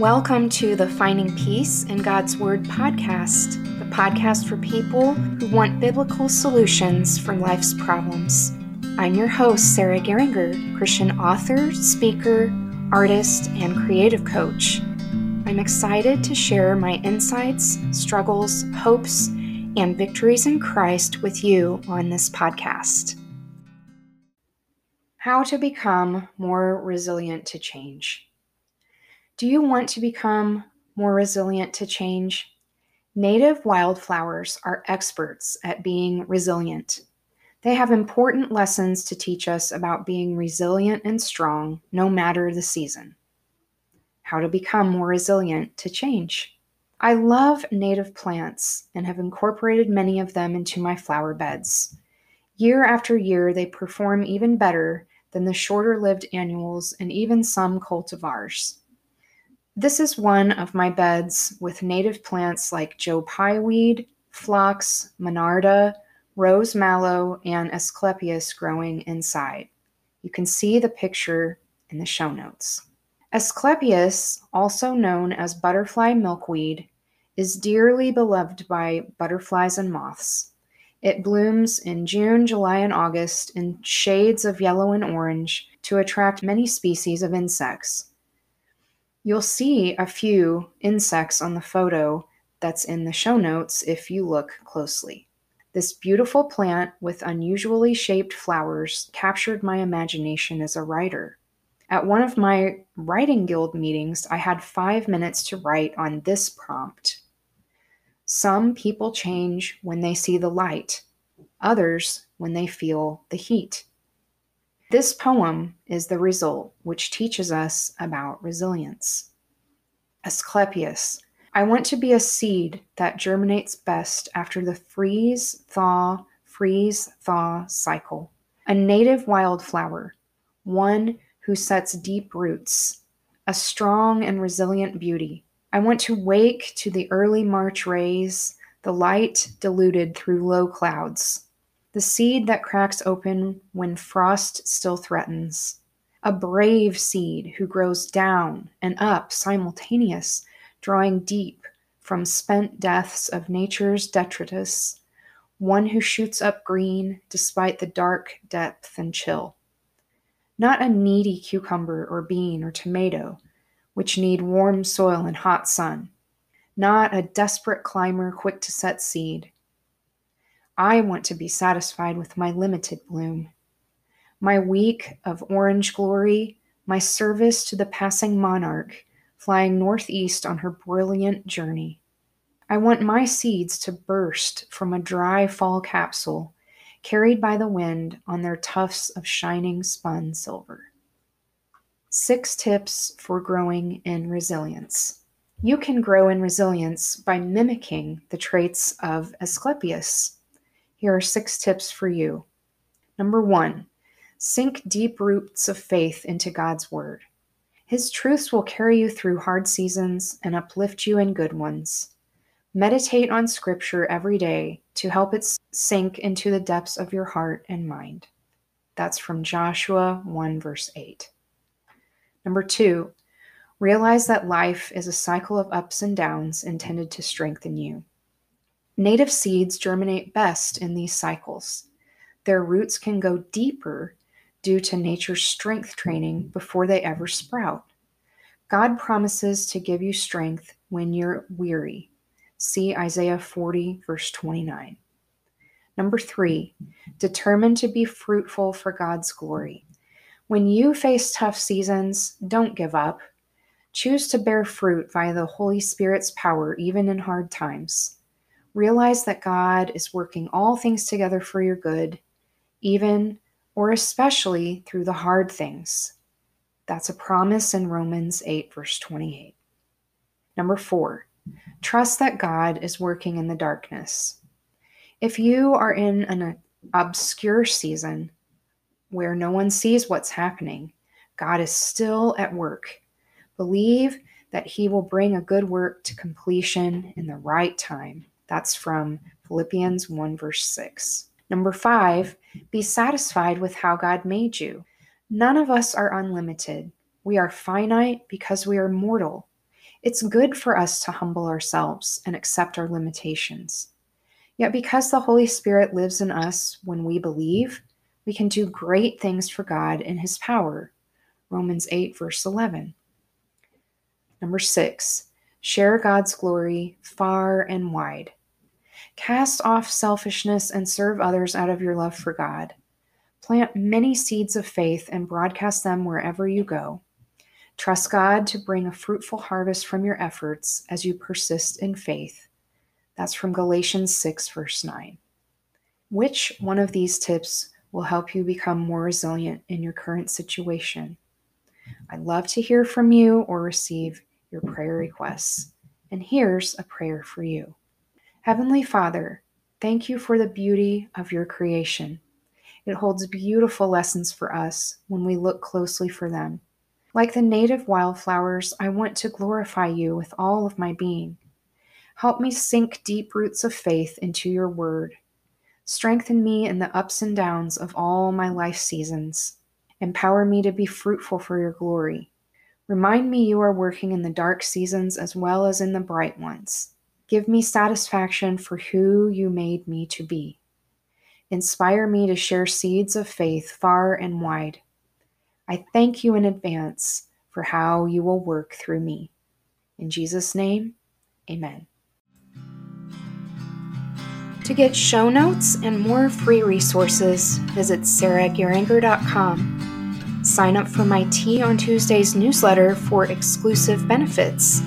Welcome to the Finding Peace in God's Word podcast, the podcast for people who want biblical solutions for life's problems. I'm your host, Sarah Geringer, Christian author, speaker, artist, and creative coach. I'm excited to share my insights, struggles, hopes, and victories in Christ with you on this podcast. How to become more resilient to change. Do you want to become more resilient to change? Native wildflowers are experts at being resilient. They have important lessons to teach us about being resilient and strong no matter the season. How to become more resilient to change. I love native plants and have incorporated many of them into my flower beds. Year after year, they perform even better than the shorter lived annuals and even some cultivars. This is one of my beds with native plants like Joe Pye weed, phlox, monarda, rose mallow, and asclepias growing inside. You can see the picture in the show notes. Asclepias, also known as butterfly milkweed, is dearly beloved by butterflies and moths. It blooms in June, July, and August in shades of yellow and orange to attract many species of insects. You'll see a few insects on the photo that's in the show notes if you look closely. This beautiful plant with unusually shaped flowers captured my imagination as a writer. At one of my writing guild meetings, I had five minutes to write on this prompt. Some people change when they see the light, others when they feel the heat. This poem is the result, which teaches us about resilience. Asclepias. I want to be a seed that germinates best after the freeze, thaw, freeze, thaw cycle. A native wildflower, one who sets deep roots, a strong and resilient beauty. I want to wake to the early March rays, the light diluted through low clouds the seed that cracks open when frost still threatens, a brave seed who grows down and up simultaneous, drawing deep from spent deaths of nature's detritus, one who shoots up green despite the dark depth and chill. Not a needy cucumber or bean or tomato, which need warm soil and hot sun. Not a desperate climber quick to set seed I want to be satisfied with my limited bloom. My week of orange glory, my service to the passing monarch flying northeast on her brilliant journey. I want my seeds to burst from a dry fall capsule carried by the wind on their tufts of shining spun silver. Six tips for growing in resilience. You can grow in resilience by mimicking the traits of Asclepias here are six tips for you. Number one, sink deep roots of faith into God's Word. His truths will carry you through hard seasons and uplift you in good ones. Meditate on Scripture every day to help it sink into the depths of your heart and mind. That's from Joshua 1, verse 8. Number two, realize that life is a cycle of ups and downs intended to strengthen you. Native seeds germinate best in these cycles. Their roots can go deeper due to nature's strength training before they ever sprout. God promises to give you strength when you're weary. See Isaiah 40, verse 29. Number three, determined to be fruitful for God's glory. When you face tough seasons, don't give up. Choose to bear fruit via the Holy Spirit's power, even in hard times. Realize that God is working all things together for your good, even or especially through the hard things. That's a promise in Romans 8, verse 28. Number four, trust that God is working in the darkness. If you are in an obscure season where no one sees what's happening, God is still at work. Believe that He will bring a good work to completion in the right time. That's from Philippians 1, verse 6. Number five, be satisfied with how God made you. None of us are unlimited. We are finite because we are mortal. It's good for us to humble ourselves and accept our limitations. Yet, because the Holy Spirit lives in us when we believe, we can do great things for God in His power. Romans 8, verse 11. Number six, share God's glory far and wide. Cast off selfishness and serve others out of your love for God. Plant many seeds of faith and broadcast them wherever you go. Trust God to bring a fruitful harvest from your efforts as you persist in faith. That's from Galatians 6, verse 9. Which one of these tips will help you become more resilient in your current situation? I'd love to hear from you or receive your prayer requests. And here's a prayer for you Heavenly Father, thank you for the beauty of your creation. It holds beautiful lessons for us when we look closely for them. Like the native wildflowers, I want to glorify you with all of my being. Help me sink deep roots of faith into your word. Strengthen me in the ups and downs of all my life seasons. Empower me to be fruitful for your glory. Remind me you are working in the dark seasons as well as in the bright ones. Give me satisfaction for who you made me to be. Inspire me to share seeds of faith far and wide. I thank you in advance for how you will work through me. In Jesus' name, amen. To get show notes and more free resources, visit sarahgeringer.com Sign up for my Tea on Tuesdays newsletter for exclusive benefits.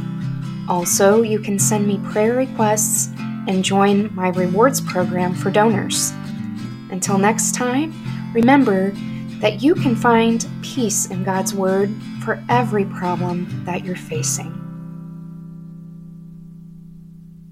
Also, you can send me prayer requests and join my rewards program for donors. Until next time, remember that you can find peace in God's Word for every problem that you're facing.